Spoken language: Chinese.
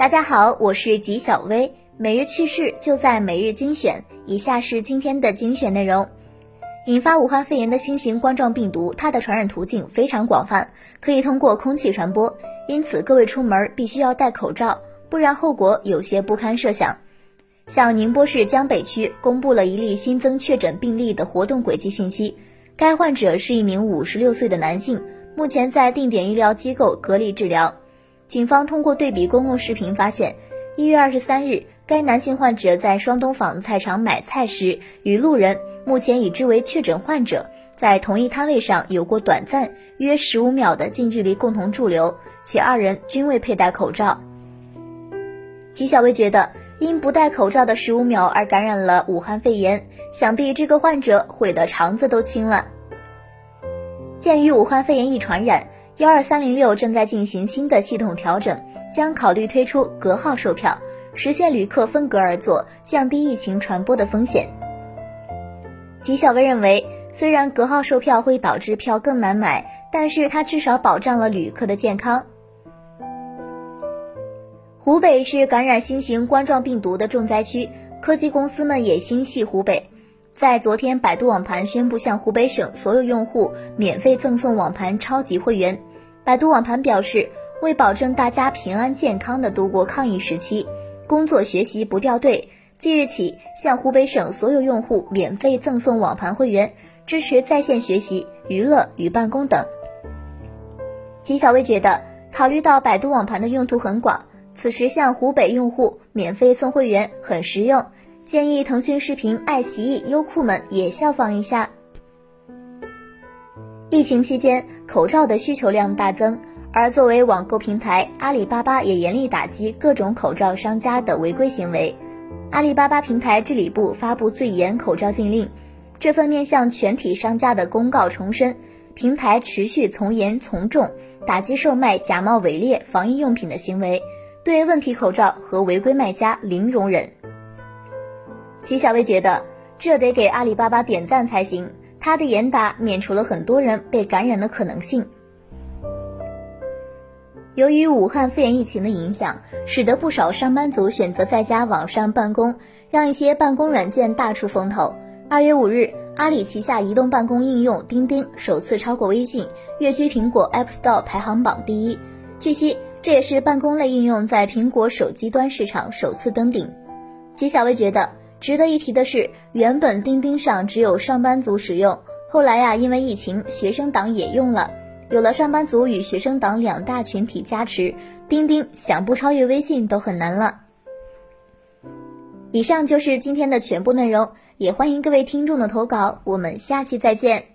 大家好，我是吉小薇，每日趣事就在每日精选。以下是今天的精选内容：引发武汉肺炎的新型冠状病毒，它的传染途径非常广泛，可以通过空气传播，因此各位出门必须要戴口罩，不然后果有些不堪设想。像宁波市江北区公布了一例新增确诊病例的活动轨迹信息，该患者是一名五十六岁的男性，目前在定点医疗机构隔离治疗。警方通过对比公共视频发现，一月二十三日，该男性患者在双东坊菜场买菜时，与路人（目前已知为确诊患者）在同一摊位上有过短暂约十五秒的近距离共同驻留，且二人均未佩戴口罩。纪小薇觉得，因不戴口罩的十五秒而感染了武汉肺炎，想必这个患者悔得肠子都青了。鉴于武汉肺炎易传染。幺二三零六正在进行新的系统调整，将考虑推出隔号售票，实现旅客分隔而坐，降低疫情传播的风险。吉小薇认为，虽然隔号售票会导致票更难买，但是它至少保障了旅客的健康。湖北是感染新型冠状病毒的重灾区，科技公司们也心系湖北。在昨天，百度网盘宣布向湖北省所有用户免费赠送网盘超级会员。百度网盘表示，为保证大家平安健康的度过抗疫时期，工作学习不掉队，即日起向湖北省所有用户免费赠送网盘会员，支持在线学习、娱乐与办公等。吉小薇觉得，考虑到百度网盘的用途很广，此时向湖北用户免费送会员很实用，建议腾讯视频、爱奇艺、优酷们也效仿一下。疫情期间，口罩的需求量大增，而作为网购平台，阿里巴巴也严厉打击各种口罩商家的违规行为。阿里巴巴平台治理部发布最严口罩禁令，这份面向全体商家的公告重申，平台持续从严从重打击售卖假冒伪劣防疫用品的行为，对问题口罩和违规卖家零容忍。纪小薇觉得，这得给阿里巴巴点赞才行。他的严打免除了很多人被感染的可能性。由于武汉肺炎疫情的影响，使得不少上班族选择在家网上办公，让一些办公软件大出风头。二月五日，阿里旗下移动办公应用钉钉首次超过微信，跃居苹果 App Store 排行榜第一。据悉，这也是办公类应用在苹果手机端市场首次登顶。吉小薇觉得。值得一提的是，原本钉钉上只有上班族使用，后来呀，因为疫情，学生党也用了。有了上班族与学生党两大群体加持，钉钉想不超越微信都很难了。以上就是今天的全部内容，也欢迎各位听众的投稿，我们下期再见。